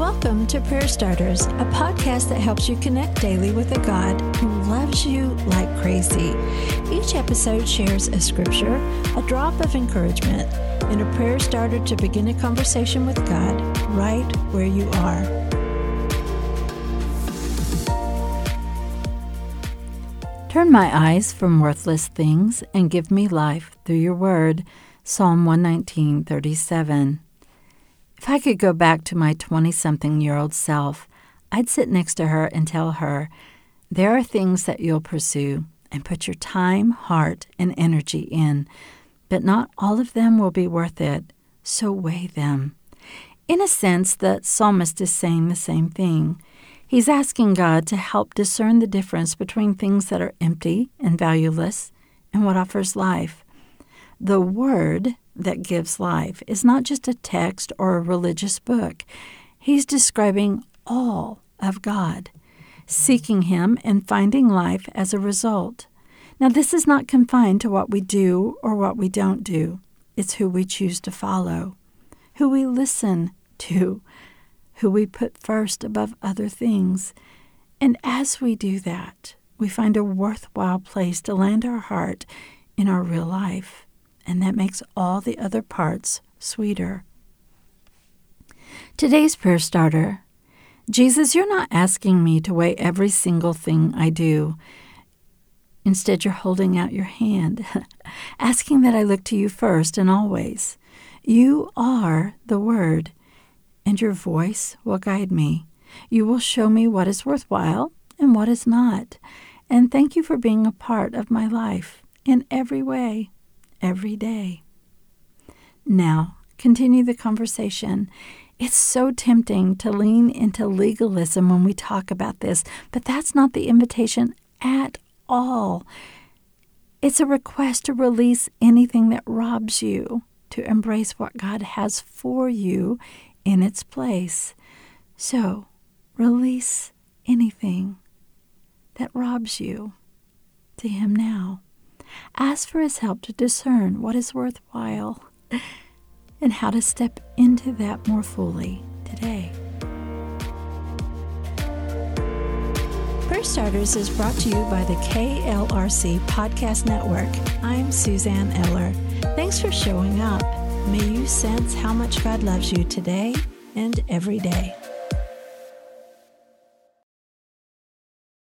Welcome to Prayer Starters, a podcast that helps you connect daily with a God who loves you like crazy. Each episode shares a scripture, a drop of encouragement, and a prayer starter to begin a conversation with God right where you are. Turn my eyes from worthless things and give me life through your word. Psalm 119:37. If I could go back to my 20 something year old self, I'd sit next to her and tell her, There are things that you'll pursue and put your time, heart, and energy in, but not all of them will be worth it, so weigh them. In a sense, the psalmist is saying the same thing. He's asking God to help discern the difference between things that are empty and valueless and what offers life. The Word that gives life is not just a text or a religious book. He's describing all of God, seeking Him and finding life as a result. Now, this is not confined to what we do or what we don't do, it's who we choose to follow, who we listen to, who we put first above other things. And as we do that, we find a worthwhile place to land our heart in our real life and that makes all the other parts sweeter. Today's prayer starter Jesus, you're not asking me to weigh every single thing I do. Instead, you're holding out your hand, asking that I look to you first and always. You are the Word, and your voice will guide me. You will show me what is worthwhile and what is not. And thank you for being a part of my life in every way every day. Now, continue the conversation. It's so tempting to lean into legalism when we talk about this, but that's not the invitation at all. It's a request to release anything that robs you, to embrace what God has for you in its place. So, release anything that robs you to Him now. Ask for His help to discern what is worthwhile and how to step into that more fully today. Prayer Starters is brought to you by the KLRC Podcast Network. I'm Suzanne Eller. Thanks for showing up. May you sense how much God loves you today and every day.